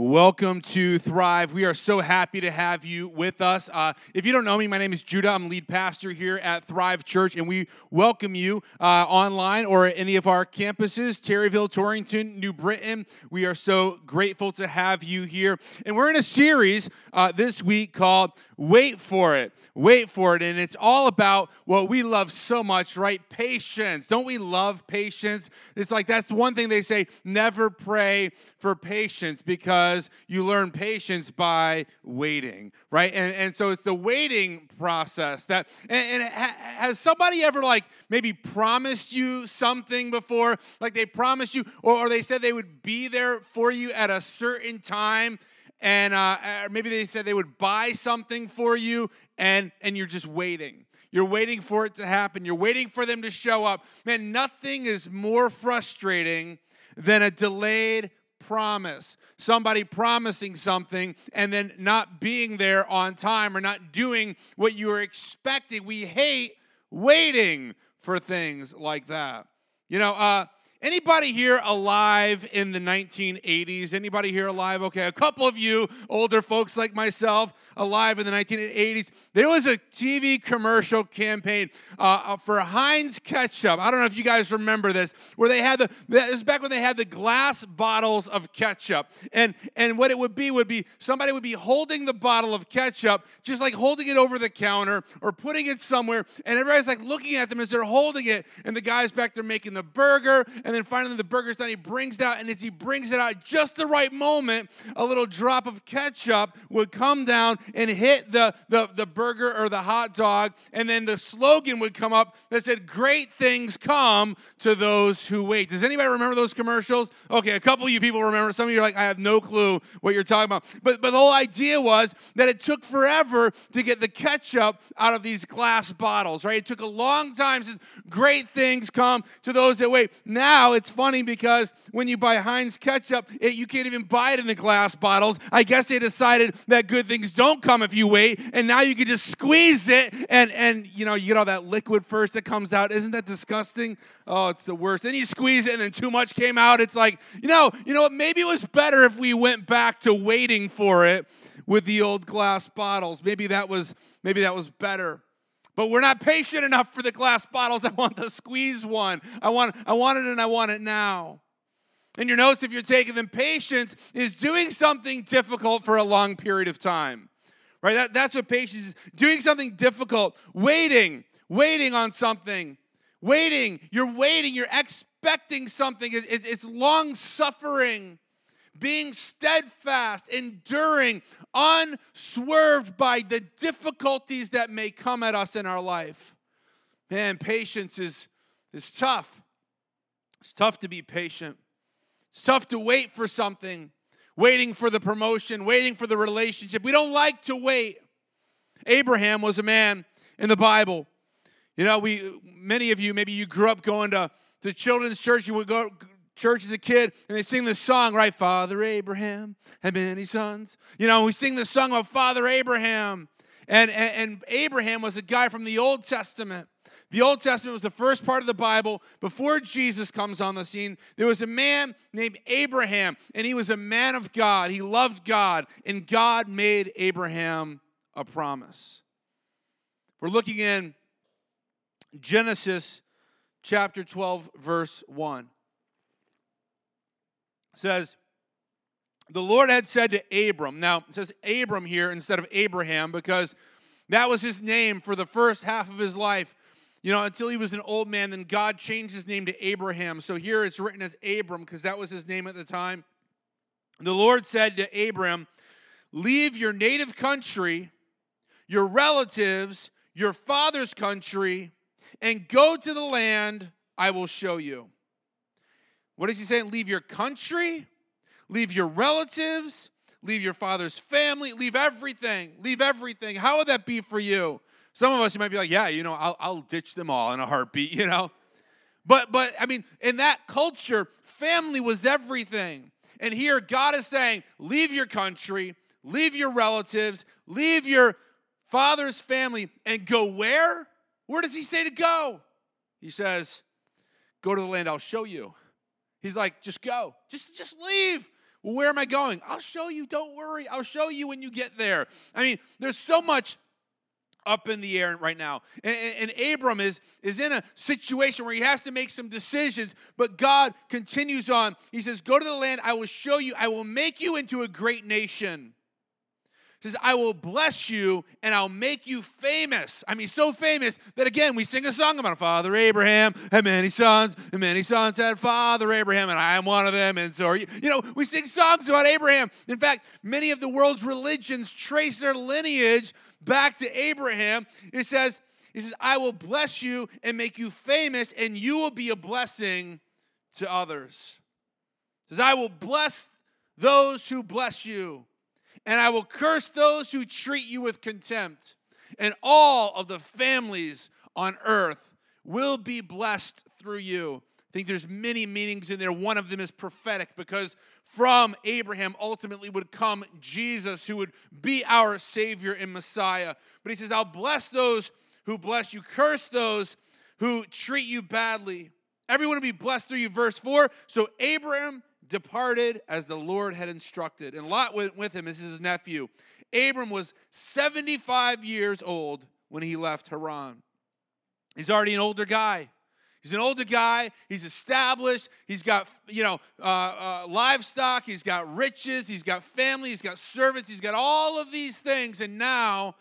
Welcome to Thrive. We are so happy to have you with us. Uh, if you don't know me, my name is Judah. I'm lead pastor here at Thrive Church, and we welcome you uh, online or at any of our campuses Terryville, Torrington, New Britain. We are so grateful to have you here. And we're in a series uh, this week called Wait for It. Wait for it. And it's all about what we love so much, right? Patience. Don't we love patience? It's like that's one thing they say never pray for patience because you learn patience by waiting, right? And, and so it's the waiting process that, and, and has somebody ever like maybe promised you something before? Like they promised you, or, or they said they would be there for you at a certain time and uh, maybe they said they would buy something for you and and you're just waiting. You're waiting for it to happen. You're waiting for them to show up. Man nothing is more frustrating than a delayed promise. Somebody promising something and then not being there on time or not doing what you were expecting. We hate waiting for things like that. You know uh, Anybody here alive in the 1980s? Anybody here alive? Okay, a couple of you older folks like myself alive in the 1980s. There was a TV commercial campaign uh, uh, for Heinz ketchup. I don't know if you guys remember this, where they had the this is back when they had the glass bottles of ketchup, and and what it would be would be somebody would be holding the bottle of ketchup, just like holding it over the counter or putting it somewhere, and everybody's like looking at them as they're holding it, and the guy's back there making the burger and then finally the burger's done. He brings it out, and as he brings it out, just the right moment, a little drop of ketchup would come down and hit the, the, the burger or the hot dog. And then the slogan would come up that said, Great things come to those who wait. Does anybody remember those commercials? Okay, a couple of you people remember. Some of you are like, I have no clue what you're talking about. But, but the whole idea was that it took forever to get the ketchup out of these glass bottles, right? It took a long time since great things come to those that wait. Now, now it's funny because when you buy Heinz ketchup, it, you can't even buy it in the glass bottles. I guess they decided that good things don't come if you wait, and now you can just squeeze it and and you know you get all that liquid first that comes out. Isn't that disgusting? Oh, it's the worst. Then you squeeze it, and then too much came out. It's like you know, you know what? Maybe it was better if we went back to waiting for it with the old glass bottles. Maybe that was maybe that was better. But we're not patient enough for the glass bottles. I want the squeeze one. I want, I want it and I want it now. And your notes, if you're taking them, patience is doing something difficult for a long period of time. Right? That, that's what patience is doing something difficult, waiting, waiting on something, waiting. You're waiting, you're expecting something. It's, it's long suffering being steadfast, enduring, unswerved by the difficulties that may come at us in our life. Man, patience is, is tough. It's tough to be patient. It's tough to wait for something, waiting for the promotion, waiting for the relationship. We don't like to wait. Abraham was a man in the Bible. You know, we many of you, maybe you grew up going to, to children's church, you would go church as a kid and they sing this song, right? Father Abraham had many sons. You know, we sing this song of Father Abraham. And, and, and, Abraham was a guy from the Old Testament. The Old Testament was the first part of the Bible before Jesus comes on the scene. There was a man named Abraham, and he was a man of God. He loved God, and God made Abraham a promise. We're looking in Genesis chapter 12, verse 1 says, the Lord had said to Abram, now it says Abram here instead of Abraham because that was his name for the first half of his life. You know, until he was an old man, then God changed his name to Abraham. So here it's written as Abram because that was his name at the time. The Lord said to Abram, Leave your native country, your relatives, your father's country, and go to the land I will show you. What is he saying? Leave your country, leave your relatives, leave your father's family, leave everything. Leave everything. How would that be for you? Some of us, you might be like, yeah, you know, I'll, I'll ditch them all in a heartbeat, you know? But, but I mean, in that culture, family was everything. And here, God is saying, leave your country, leave your relatives, leave your father's family, and go where? Where does he say to go? He says, go to the land I'll show you. He's like, just go. Just, just leave. where am I going? I'll show you. Don't worry. I'll show you when you get there. I mean, there's so much up in the air right now. And, and, Abram is, is in a situation where he has to make some decisions, but God continues on. He says, Go to the land I will show you, I will make you into a great nation. He says, I will bless you and I'll make you famous. I mean, so famous that again, we sing a song about Father Abraham and many sons, and many sons had Father Abraham, and I am one of them. And so, you. you know, we sing songs about Abraham. In fact, many of the world's religions trace their lineage back to Abraham. It says, He says, I will bless you and make you famous, and you will be a blessing to others. He says, I will bless those who bless you, and I will curse those who treat you with contempt. And all of the families on earth will be blessed through you. I think there's many meanings in there. One of them is prophetic because from Abraham ultimately would come Jesus, who would be our Savior and Messiah. But he says, I'll bless those who bless you, curse those who treat you badly. Everyone will be blessed through you. Verse 4 So Abraham departed as the Lord had instructed, and Lot went with him as his nephew. Abram was 75 years old when he left Haran. He's already an older guy. He's an older guy. He's established. He's got, you know, uh, uh, livestock. He's got riches. He's got family. He's got servants. He's got all of these things. And now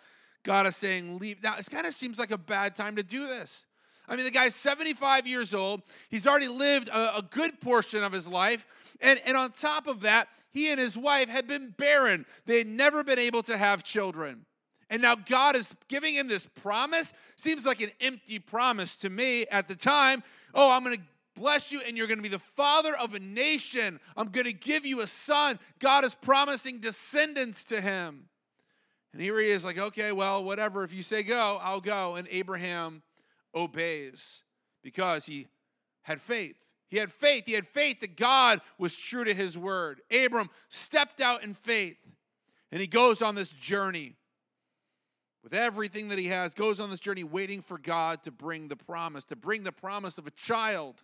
God is saying, leave. Now, it kind of seems like a bad time to do this. I mean, the guy's 75 years old. He's already lived a, a good portion of his life. And, and on top of that, he and his wife had been barren. They had never been able to have children. And now God is giving him this promise. Seems like an empty promise to me at the time. Oh, I'm going to bless you and you're going to be the father of a nation. I'm going to give you a son. God is promising descendants to him. And here he is, like, okay, well, whatever. If you say go, I'll go. And Abraham obeys because he had faith. He had faith. He had faith that God was true to his word. Abram stepped out in faith and he goes on this journey with everything that he has, goes on this journey waiting for God to bring the promise, to bring the promise of a child.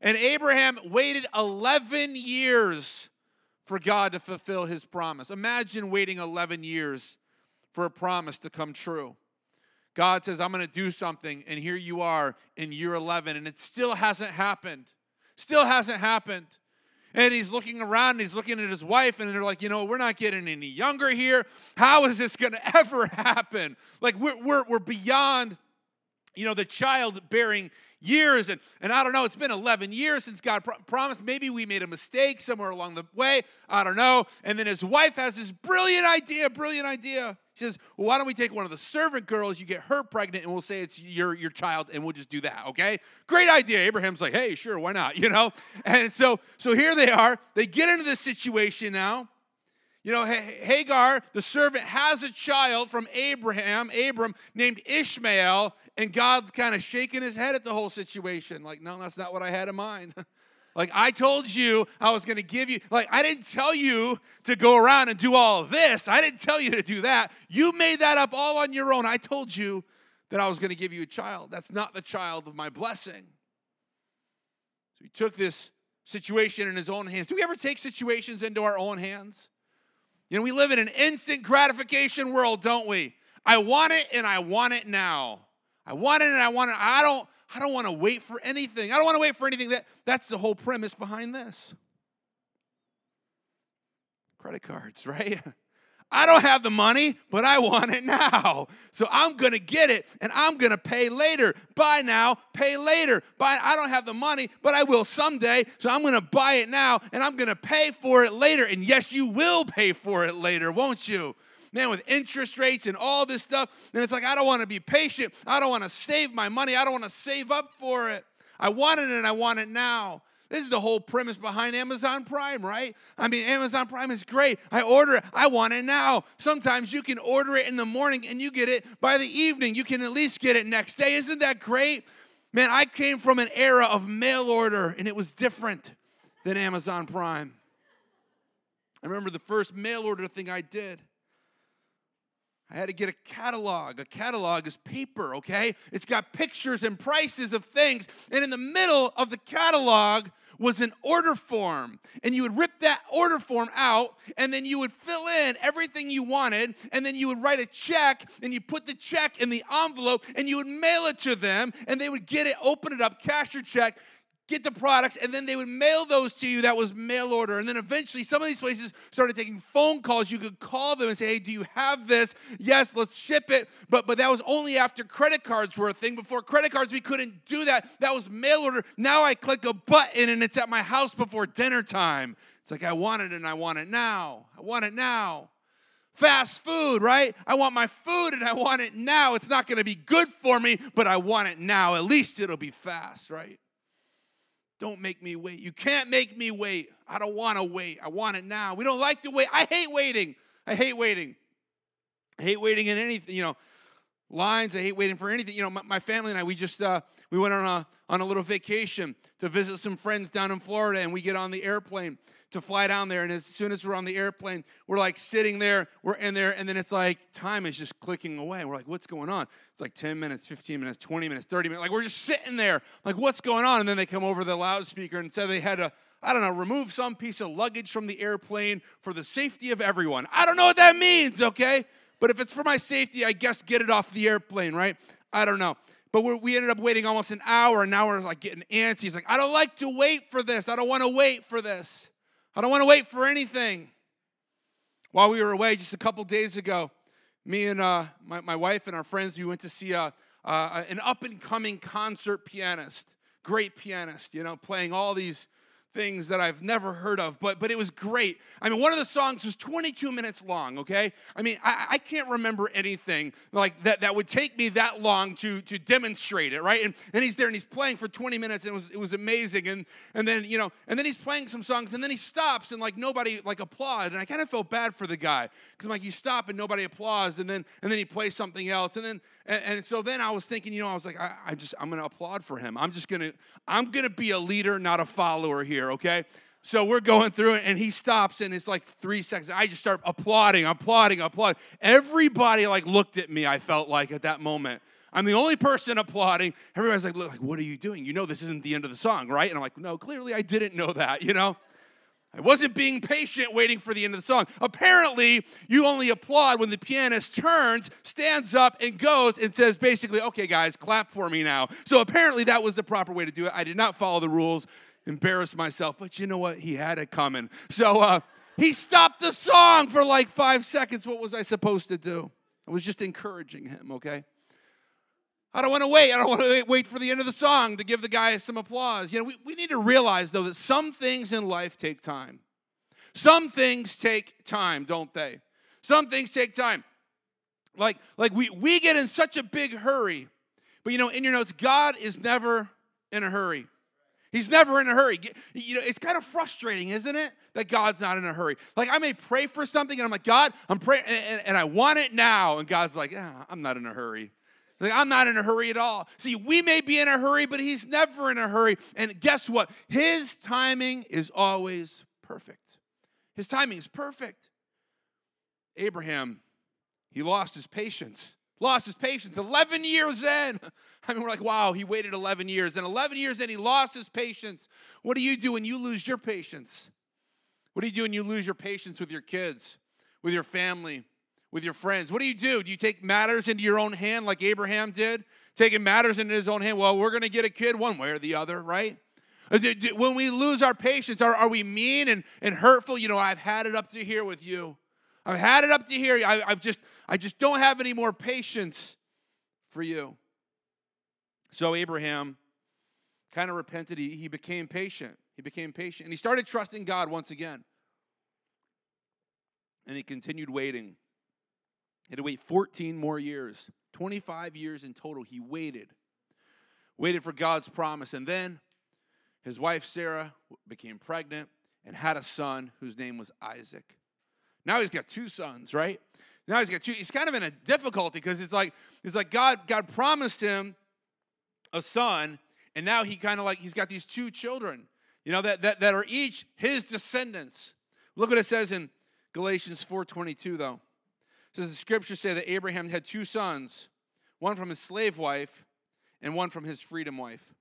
And Abraham waited 11 years for God to fulfill his promise. Imagine waiting 11 years for a promise to come true. God says, I'm going to do something, and here you are in year 11, and it still hasn't happened. Still hasn't happened. And he's looking around and he's looking at his wife, and they're like, you know, we're not getting any younger here. How is this going to ever happen? Like, we're, we're, we're beyond, you know, the childbearing years. And, and I don't know, it's been 11 years since God pro- promised. Maybe we made a mistake somewhere along the way. I don't know. And then his wife has this brilliant idea, brilliant idea. She says, well, why don't we take one of the servant girls, you get her pregnant, and we'll say it's your, your child, and we'll just do that, okay? Great idea. Abraham's like, hey, sure, why not? You know? And so, so here they are. They get into this situation now. You know, Hagar, the servant, has a child from Abraham, Abram, named Ishmael, and God's kind of shaking his head at the whole situation. Like, no, that's not what I had in mind. Like I told you I was going to give you, like I didn't tell you to go around and do all this. I didn't tell you to do that. You made that up all on your own. I told you that I was going to give you a child. That's not the child of my blessing. So he took this situation in his own hands. Do we ever take situations into our own hands? You know, we live in an instant gratification world, don't we? I want it and I want it now. I want it and I want it. I don't I don't want to wait for anything. I don't want to wait for anything. That, that's the whole premise behind this. Credit cards, right? I don't have the money, but I want it now. So I'm going to get it and I'm going to pay later. Buy now, pay later. Buy I don't have the money, but I will someday. So I'm going to buy it now and I'm going to pay for it later. And yes, you will pay for it later, won't you? man, with interest rates and all this stuff. And it's like, I don't want to be patient. I don't want to save my money. I don't want to save up for it. I want it and I want it now. This is the whole premise behind Amazon Prime, right? I mean, Amazon Prime is great. I order it, I want it now. Sometimes you can order it in the morning and you get it by the evening. You can at least get it next day. Isn't that great? Man, I came from an era of mail order and it was different than Amazon Prime. I remember the first mail order thing I did. I had to get a catalog. A catalog is paper, okay? It's got pictures and prices of things. And in the middle of the catalog was an order form. And you would rip that order form out, and then you would fill in everything you wanted, and then you would write a check, and you put the check in the envelope, and you would mail it to them, and they would get it, open it up, cash your check, get the products, and then they would mail those to you. That was mail order. And then eventually, some of these places started taking phone calls. You could call them and say, Hey, do you have this? Yes, let's ship it. But, but that was only after credit cards were a thing. Before credit cards, we couldn't do that. That was mail order. Now I click a button and it's at my house before dinner time. It's like, I want it and I want it now. I want it now. Fast food, right? I want my food and I want it now. It's not going to be good for me, but I want it now. At least it'll be fast, right? Don't make me wait. You can't make me wait. I don't want to wait. I want it now. We don't like to wait. I hate waiting. I hate waiting. I hate waiting in anything, you know, lines. I hate waiting for anything. You know, my, my family and I, we just, uh, we went on a, on a little vacation to visit some friends down in Florida and we get on the airplane to fly down there. And as soon as we're on the airplane, we're like sitting there, we're in there, and then it's like time is just clicking away. We're like, what's going on? It's like 10 minutes, 15 minutes, 20 minutes, 30 minutes. Like we're just sitting there, like, what's going on? And then they come over the loudspeaker and said they had to, I don't know, remove some piece of luggage from the airplane for the safety of everyone. I don't know what that means, okay? But if it's for my safety, I guess get it off the airplane, right? I don't know. But we ended up waiting almost an hour, and now we're like getting antsy. Like, I don't like to wait for this. I don't want to wait for this. I don't want to wait for anything. While we were away just a couple days ago, me and uh, my, my wife and our friends, we went to see a, uh, an up and coming concert pianist, great pianist, you know, playing all these things that I've never heard of, but but it was great. I mean, one of the songs was 22 minutes long. Okay, I mean, I, I can't remember anything like that that would take me that long to to demonstrate it, right? And and he's there and he's playing for 20 minutes, and it was it was amazing. And and then you know, and then he's playing some songs, and then he stops, and like nobody like applauded, and I kind of felt bad for the guy because I'm like, you stop and nobody applauds, and then and then he plays something else, and then and, and so then I was thinking, you know, I was like, I, I just I'm gonna applaud for him. I'm just gonna I'm gonna be a leader, not a follower here here, okay? So we're going through it, and he stops, and it's like three seconds. I just start applauding, applauding, applauding. Everybody like looked at me. I felt like at that moment. I'm the only person applauding. Everybody's like, "Look, like, what are you doing? You know this isn't the end of the song, right?" And I'm like, "No, clearly I didn't know that." You know. I wasn't being patient waiting for the end of the song. Apparently, you only applaud when the pianist turns, stands up, and goes and says basically, okay, guys, clap for me now. So apparently, that was the proper way to do it. I did not follow the rules embarrass myself, but you know what? He had it coming. So uh, he stopped the song for like five seconds. What was I supposed to do? I was just encouraging him, okay? I don't want to wait. I don't want to wait for the end of the song to give the guy some applause. You know, we, we need to realize, though, that some things in life take time. Some things take time, don't they? Some things take time. Like, like we, we get in such a big hurry. But you know, in your notes, God is never in a hurry. He's never in a hurry. You know, it's kind of frustrating, isn't it? That God's not in a hurry. Like I may pray for something and I'm like, God, I'm praying and, and, I want it now. And God's like, yeah, I'm not in a hurry. Like, I'm not in a hurry at all. See, we may be in a hurry, but he's never in a hurry. And guess what? His timing is always perfect. His timing is perfect. Abraham, he lost his patience lost his patience 11 years in. I mean, we're like, wow, he waited 11 years. And 11 years in, he lost his patience. What do you do when you lose your patience? What do you do when you lose your patience with your kids, with your family, with your friends? What do you do? Do you take matters into your own hand like Abraham did? Taking matters into his own hand. Well, we're going to get a kid one way or the other, right? Uh, when we lose our patience, are, are we mean and, and hurtful? You know, I've had it up to here with you. I've had it up to here. I, have just, I just don't have any more patience for you. So Abraham kind of repented. He, he became patient. He became patient. And he started trusting God once again. And he continued waiting. He had to wait 14 more years, 25 years in total. He waited, waited for God's promise. And then his wife Sarah became pregnant and had a son whose name was Isaac. Now he's got two sons, right? Now he's got two. He's kind of in a difficulty because it's like it's like God God promised him a son, and now he kind of like he's got these two children, you know, that, that, that are each his descendants. Look what it says in Galatians 4:22, though. It says the scriptures say that Abraham had two sons, one from his slave wife and one from his freedom wife.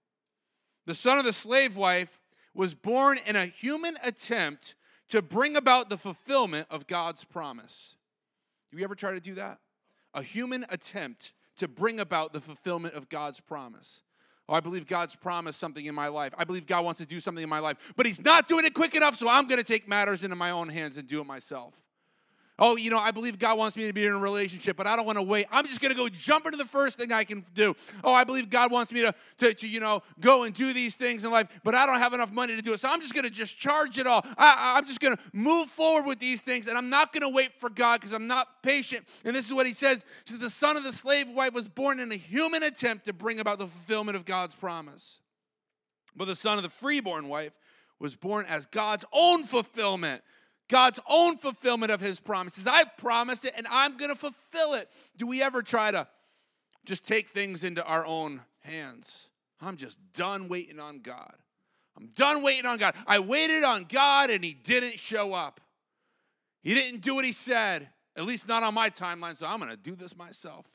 The son of the slave wife was born in a human attempt to bring about the fulfillment of God's promise. Do you ever try to do that? A human attempt to bring about the fulfillment of God's promise. Oh, I believe God's promised something in my life. I believe God wants to do something in my life, but He's not doing it quick enough, so I'm going to take matters into my own hands and do it myself. Oh, you know, I believe God wants me to be in a relationship, but I don't want to wait. I'm just going to go jump into the first thing I can do. Oh, I believe God wants me to, to, to, you know, go and do these things in life, but I don't have enough money to do it. So I'm just going to just charge it all. I, I'm just going to move forward with these things, and I'm not going to wait for God because I'm not patient. And this is what he says. Says, the son of the slave wife was born in a human attempt to bring about the fulfillment of God's promise. But the son of the freeborn wife was born as God's own fulfillment God's own fulfillment of his promises. I promised it and I'm going to fulfill it. Do we ever try to just take things into our own hands? I'm just done waiting on God. I'm done waiting on God. I waited on God and he didn't show up. He didn't do what he said, at least not on my timeline, so I'm going to do this myself.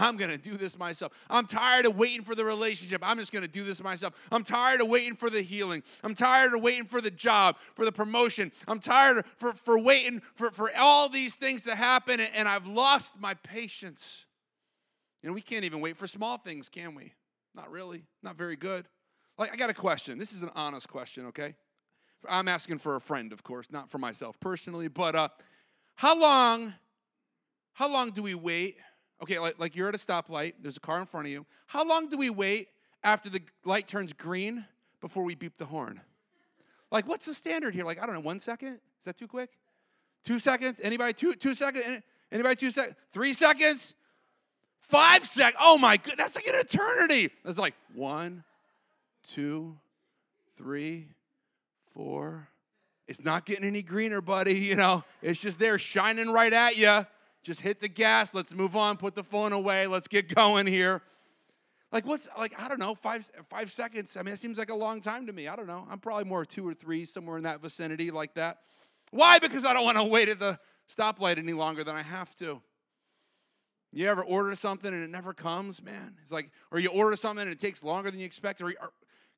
I'm going to do this myself. I'm tired of waiting for the relationship. I'm just going to do this myself. I'm tired of waiting for the healing. I'm tired of waiting for the job, for the promotion. I'm tired for, for waiting for, for all these things to happen, and I've lost my patience. You know, we can't even wait for small things, can we? Not really. Not very good. Like, I got a question. This is an honest question, okay? I'm asking for a friend, of course, not for myself personally, but uh, how long, how long do we wait Okay, like, like you're at a stoplight, there's a car in front of you. How long do we wait after the light turns green before we beep the horn? Like, what's the standard here? Like, I don't know, one second? Is that too quick? Two seconds? Anybody? Two, two seconds? Anybody? Two seconds? Three seconds? Five seconds? Oh my goodness, that's like an eternity. It's like one, two, three, four. It's not getting any greener, buddy. You know, it's just there shining right at you just hit the gas. Let's move on. Put the phone away. Let's get going here. Like what's like I don't know five five seconds. I mean, it seems like a long time to me. I don't know. I'm probably more two or three somewhere in that vicinity like that. Why? Because I don't want to wait at the stoplight any longer than I have to. You ever order something and it never comes, man? It's like, or you order something and it takes longer than you expect, or, or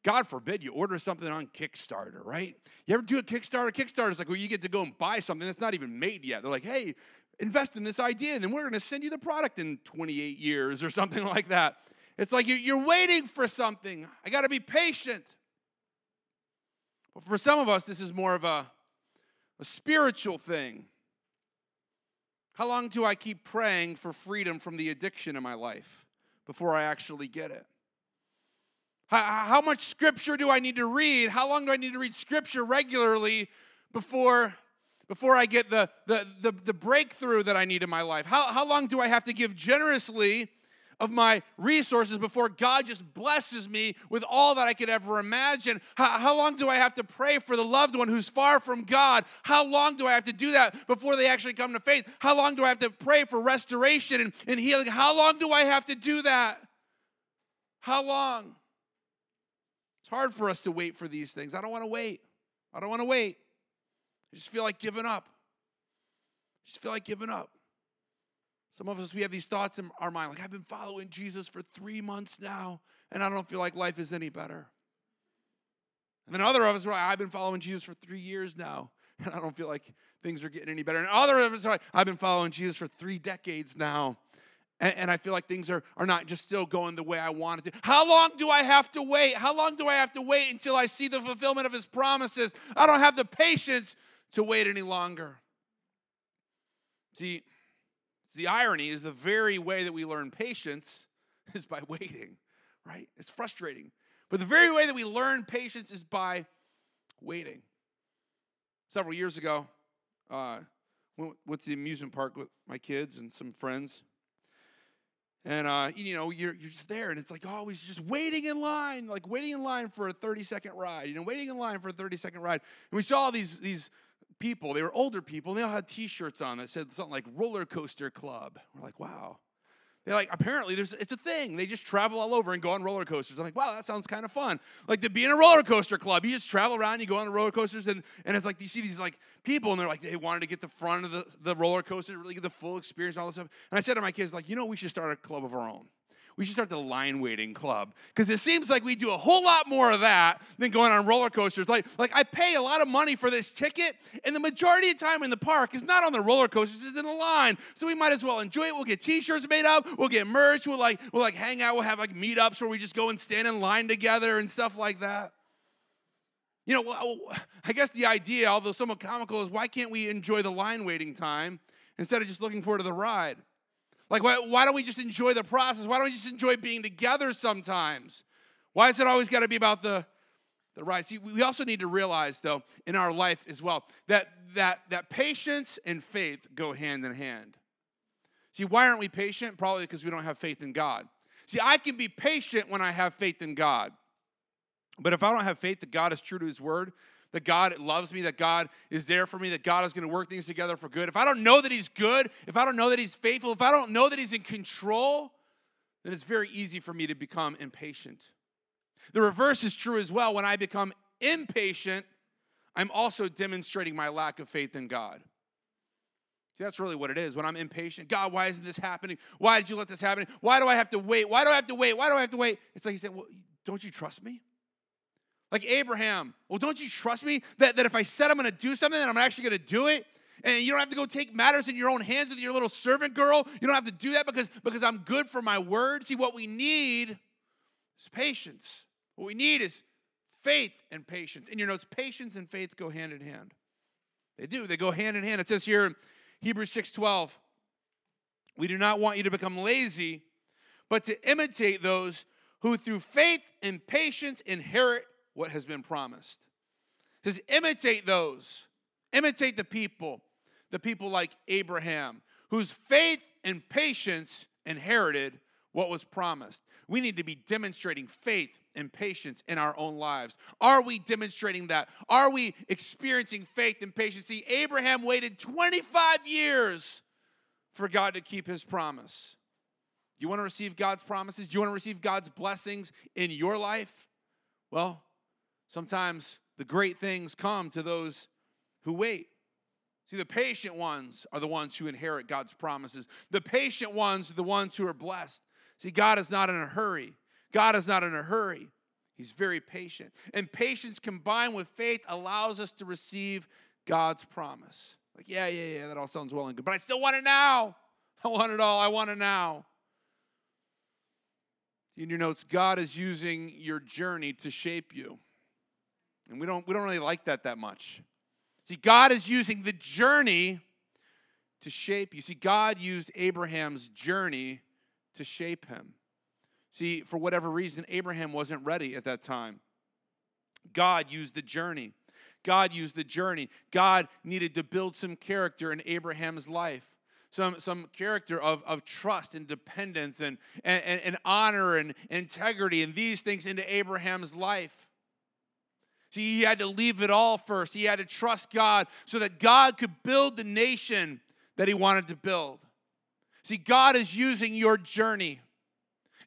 God forbid you order something on Kickstarter, right? You ever do a Kickstarter? Kickstarter is like where you get to go and buy something that's not even made yet. They're like, hey, invest in this idea, and then we're going to send you the product in 28 years or something like that. It's like you're waiting for something. I got to be patient. But for some of us, this is more of a, a spiritual thing. How long do I keep praying for freedom from the addiction in my life before I actually get it? How, how much scripture do I need to read? How long do I need to read scripture regularly before before I get the, the, the, the, breakthrough that I need in my life? How, how long do I have to give generously of my resources before God just blesses me with all that I could ever imagine? How, how long do I have to pray for the loved one who's far from God? How long do I have to do that before they actually come to faith? How long do I have to pray for restoration and, and healing? How long do I have to do that? How long? It's hard for us to wait for these things. I don't want to wait. I don't want to wait. I just feel like giving up. I just feel like giving up. Some of us, we have these thoughts in our mind like, I've been following Jesus for three months now, and I don't feel like life is any better. And then other of us are like, I've been following Jesus for three years now, and I don't feel like things are getting any better. And other of us are like, I've been following Jesus for three decades now, and, and I feel like things are, are not just still going the way I wanted to. How long do I have to wait? How long do I have to wait until I see the fulfillment of his promises? I don't have the patience to wait any longer. See, the irony is the very way that we learn patience is by waiting, right? It's frustrating. But the very way that we learn patience is by waiting. Several years ago, uh, went, went to the amusement park with my kids and some friends. And uh, you know, you're you're just there, and it's like always just waiting in line, like waiting in line for a 30 second ride. You know, waiting in line for a 30 second ride. And we saw these these people. They were older people, and they all had T-shirts on that said something like "Roller Coaster Club." We're like, wow. They're like, apparently, there's it's a thing. They just travel all over and go on roller coasters. I'm like, wow, that sounds kind of fun. Like to be in a roller coaster club, you just travel around, you go on the roller coasters, and, and it's like you see these like people, and they're like, they wanted to get the front of the, the roller coaster, really get the full experience, and all this stuff. And I said to my kids, like, you know, we should start a club of our own. We should start the line waiting club because it seems like we do a whole lot more of that than going on roller coasters. Like, like I pay a lot of money for this ticket, and the majority of time in the park is not on the roller coasters; it's in the line. So we might as well enjoy it. We'll get T-shirts made up. We'll get merch. We'll like we'll like hang out. We'll have like meetups where we just go and stand in line together and stuff like that. You know, I guess the idea, although somewhat comical, is why can't we enjoy the line waiting time instead of just looking forward to the ride? Like, why, why don't we just enjoy the process? Why don't we just enjoy being together sometimes? Why is it always got to be about the, the ride? See, we also need to realize, though, in our life as well, that, that, that patience and faith go hand in hand. See, why aren't we patient? Probably because we don't have faith in God. See, I can be patient when I have faith in God. But if I don't have faith that God is true to his word, that God loves me, that God is there for me, that God is going to work things together for good, if I don't know that he's good, if I don't know that he's faithful, if I don't know that he's in control, then it's very easy for me to become impatient. The reverse is true as well. When I become impatient, I'm also demonstrating my lack of faith in God. See, that's really what it is. When I'm impatient, God, why isn't this happening? Why did you let this happen? Why do I have to wait? Why do I have to wait? Why do I have to wait? It's like he said, Well, don't you trust me? Like Abraham, well, don't you trust me that, that if I said I'm gonna do something, then I'm actually gonna do it? And you don't have to go take matters in your own hands with your little servant girl. You don't have to do that because, because I'm good for my word. See, what we need is patience. What we need is faith and patience. In your notes, patience and faith go hand in hand. They do, they go hand in hand. It says here in Hebrews 6:12, we do not want you to become lazy, but to imitate those who through faith and patience inherit what has been promised. He says, imitate those, imitate the people, the people like Abraham, whose faith and patience inherited what was promised. We need to be demonstrating faith and patience in our own lives. Are we demonstrating that? Are we experiencing faith and patience? See, Abraham waited 25 years for God to keep his promise. Do you want to receive God's promises? Do you want to receive God's blessings in your life? Well, Sometimes the great things come to those who wait. See, the patient ones are the ones who inherit God's promises. The patient ones are the ones who are blessed. See, God is not in a hurry. God is not in a hurry. He's very patient. And patience combined with faith allows us to receive God's promise. Like, yeah, yeah, yeah, that all sounds well and good, but I still want it now. I want it all. I want it now. In your notes, God is using your journey to shape you. And we don't, we don't really like that that much. See, God is using the journey to shape you. See, God used Abraham's journey to shape him. See, for whatever reason, Abraham wasn't ready at that time. God used the journey. God used the journey. God needed to build some character in Abraham's life. Some, some character of, of trust and dependence and, and, and honor and integrity and these things into Abraham's life. See, he had to leave it all first. He had to trust God so that God could build the nation that he wanted to build. See, God is using your journey.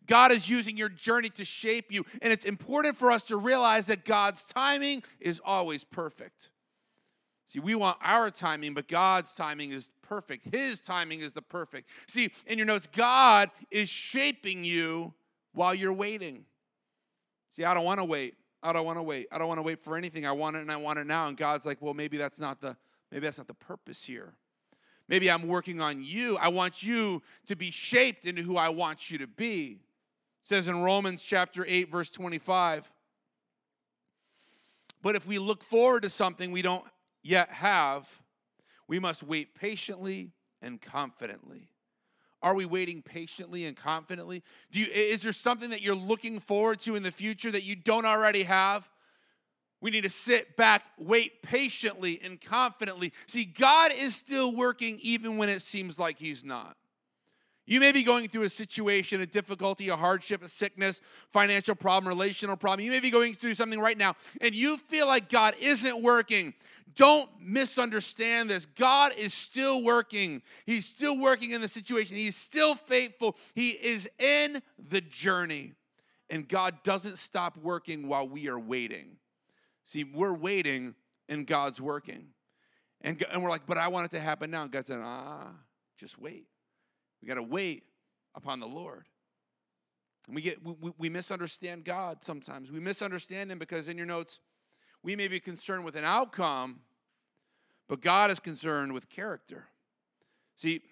God is using your journey to shape you. And it's important for us to realize that God's timing is always perfect. See, we want our timing, but God's timing is perfect. His timing is the perfect. See, in your notes, God is shaping you while you're waiting. See, I don't want to wait. I don't want to wait. I don't want to wait for anything. I want it and I want it now. And God's like, well, maybe that's not the maybe that's not the purpose here. Maybe I'm working on you. I want you to be shaped into who I want you to be. It says in Romans chapter 8, verse 25. But if we look forward to something we don't yet have, we must wait patiently and confidently. Are we waiting patiently and confidently? Do you, is there something that you're looking forward to in the future that you don't already have? We need to sit back, wait patiently and confidently. See, God is still working even when it seems like He's not. You may be going through a situation, a difficulty, a hardship, a sickness, financial problem, relational problem. You may be going through something right now, and you feel like God isn't working. Don't misunderstand this. God is still working. He's still working in the situation. He's still faithful. He is in the journey. And God doesn't stop working while we are waiting. See, we're waiting and God's working. And, and we're like, but I want it to happen now. And God said, ah, just wait. We got to wait upon the Lord. And We, get, we, we misunderstand God sometimes. We misunderstand Him because in your notes, we may be concerned with an outcome, but God is concerned with character. See,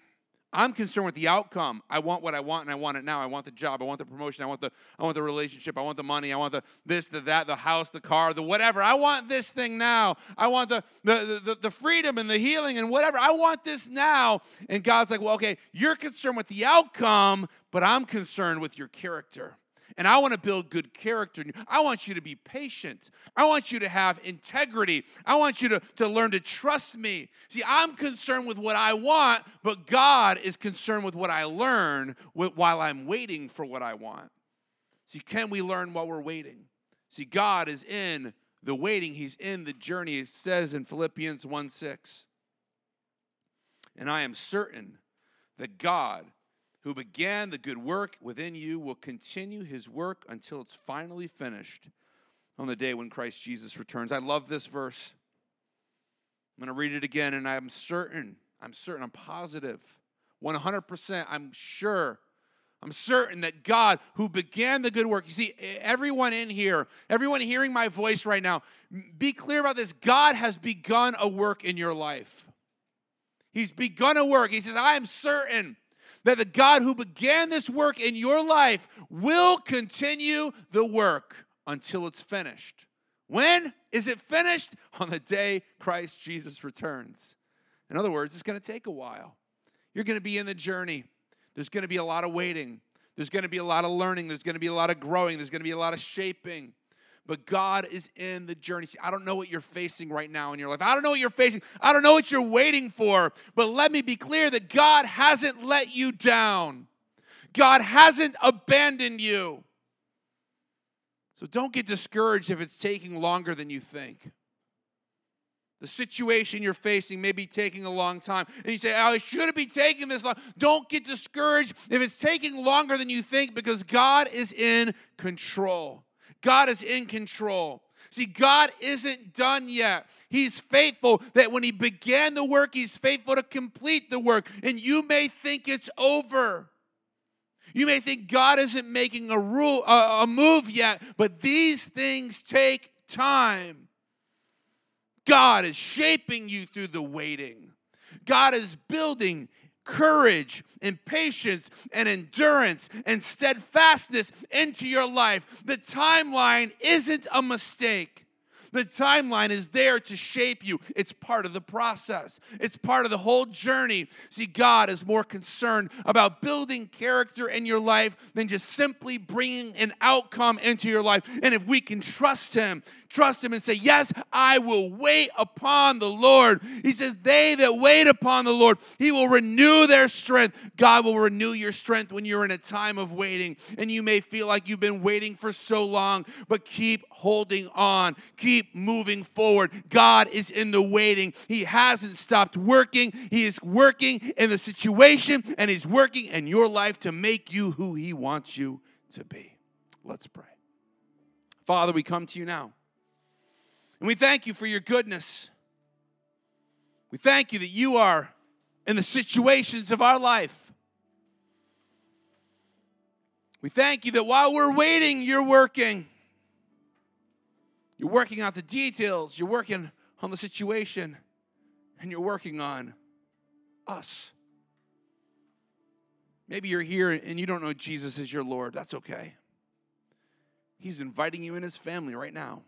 I'm concerned with the outcome. I want what I want and I want it now. I want the job. I want the promotion. I want the I want the relationship. I want the money. I want the this, the that, the house, the car, the whatever. I want this thing now. I want the the the, the freedom and the healing and whatever. I want this now. And God's like, "Well, okay, you're concerned with the outcome, but I'm concerned with your character." And I want to build good character. I want you to be patient. I want you to have integrity. I want you to, to learn to trust me. See, I'm concerned with what I want, but God is concerned with what I learn while I'm waiting for what I want. See, can we learn while we're waiting? See, God is in the waiting, He's in the journey. It says in Philippians 1 6. And I am certain that God who began the good work within you will continue his work until it's finally finished on the day when Christ Jesus returns. I love this verse. I'm going to read it again, and I'm certain, I'm certain, I'm positive, 100%, I'm sure. I'm certain that God, who began the good work, you see, everyone in here, everyone hearing my voice right now, be clear about this. God has begun a work in your life. He's begun a work. He says, I am certain that the God who began this work in your life will continue the work until it's finished. When is it finished? On the day Christ Jesus returns. In other words, it's going to take a while. You're going to be in the journey. There's going to be a lot of waiting. There's going to be a lot of learning. There's going to be a lot of growing. There's going to be a lot of shaping but God is in the journey. See, I don't know what you're facing right now in your life. I don't know what you're facing. I don't know what you're waiting for. But let me be clear that God hasn't let you down, God hasn't abandoned you. So don't get discouraged if it's taking longer than you think. The situation you're facing may be taking a long time. And you say, oh, it should it be taking this long? Don't get discouraged if it's taking longer than you think because God is in control. God is in control. See, God isn't done yet. He's faithful that when He began the work, He's faithful to complete the work. And you may think it's over. You may think God isn't making a rule, a, a move yet, but these things take time. God is shaping you through the waiting. God is building courage and patience and endurance and steadfastness into your life. The timeline isn't a mistake. The timeline is there to shape you. It's part of the process, it's part of the whole journey. See, God is more concerned about building character in your life than just simply bringing an outcome into your life. And if we can trust Him, trust Him and say, Yes, I will wait upon the Lord. He says, They that wait upon the Lord, He will renew their strength. God will renew your strength when you're in a time of waiting. And you may feel like you've been waiting for so long, but keep holding on. Keep moving forward. God is in the waiting. He hasn't stopped working. He is working in the situation and He's working in your life to make you who He wants you to be. Let's pray. Father, we come to you now. And we thank you for your goodness. We thank you that you are in the situations of our life. We thank you that while we're waiting, you're working. You're working out the details, you're working on the situation, and you're working on us. Maybe you're here and you don't know Jesus is your Lord. That's okay. He's inviting you in his family right now.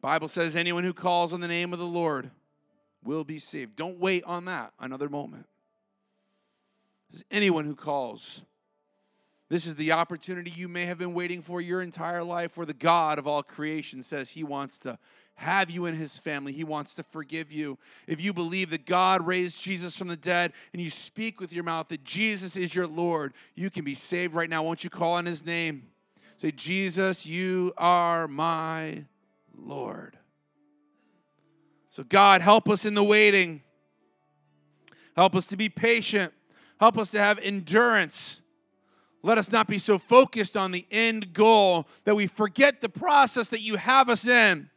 Bible says anyone who calls on the name of the Lord will be saved. Don't wait on that another moment. anyone who calls. This is the opportunity you may have been waiting for your entire life, where the God of all creation says He wants to have you in His family. He wants to forgive you. If you believe that God raised Jesus from the dead and you speak with your mouth that Jesus is your Lord, you can be saved right now. Won't you call on His name? Say, Jesus, you are my Lord. So, God, help us in the waiting. Help us to be patient. Help us to have endurance. Let us not be so focused on the end goal that we forget the process that you have us in.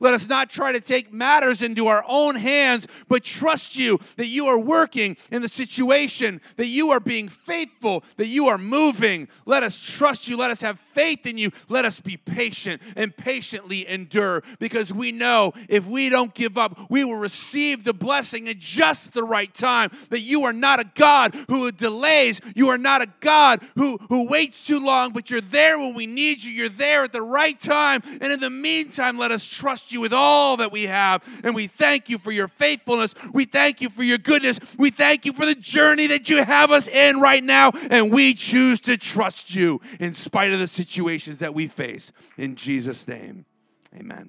Let us not try to take matters into our own hands, but trust you that you are working in the situation, that you are being faithful, that you are moving. Let us trust you. Let us have faith in you. Let us be patient and patiently endure because we know if we don't give up, we will receive the blessing at just the right time. That you are not a God who delays, you are not a God who, who waits too long, but you're there when we need you. You're there at the right time. And in the meantime, let us you with all that we have. And we thank you for your faithfulness. We thank you for your goodness. We thank you for the journey that you have us in right now. And we choose to trust you in spite of the situations that we face. In Jesus' name, amen.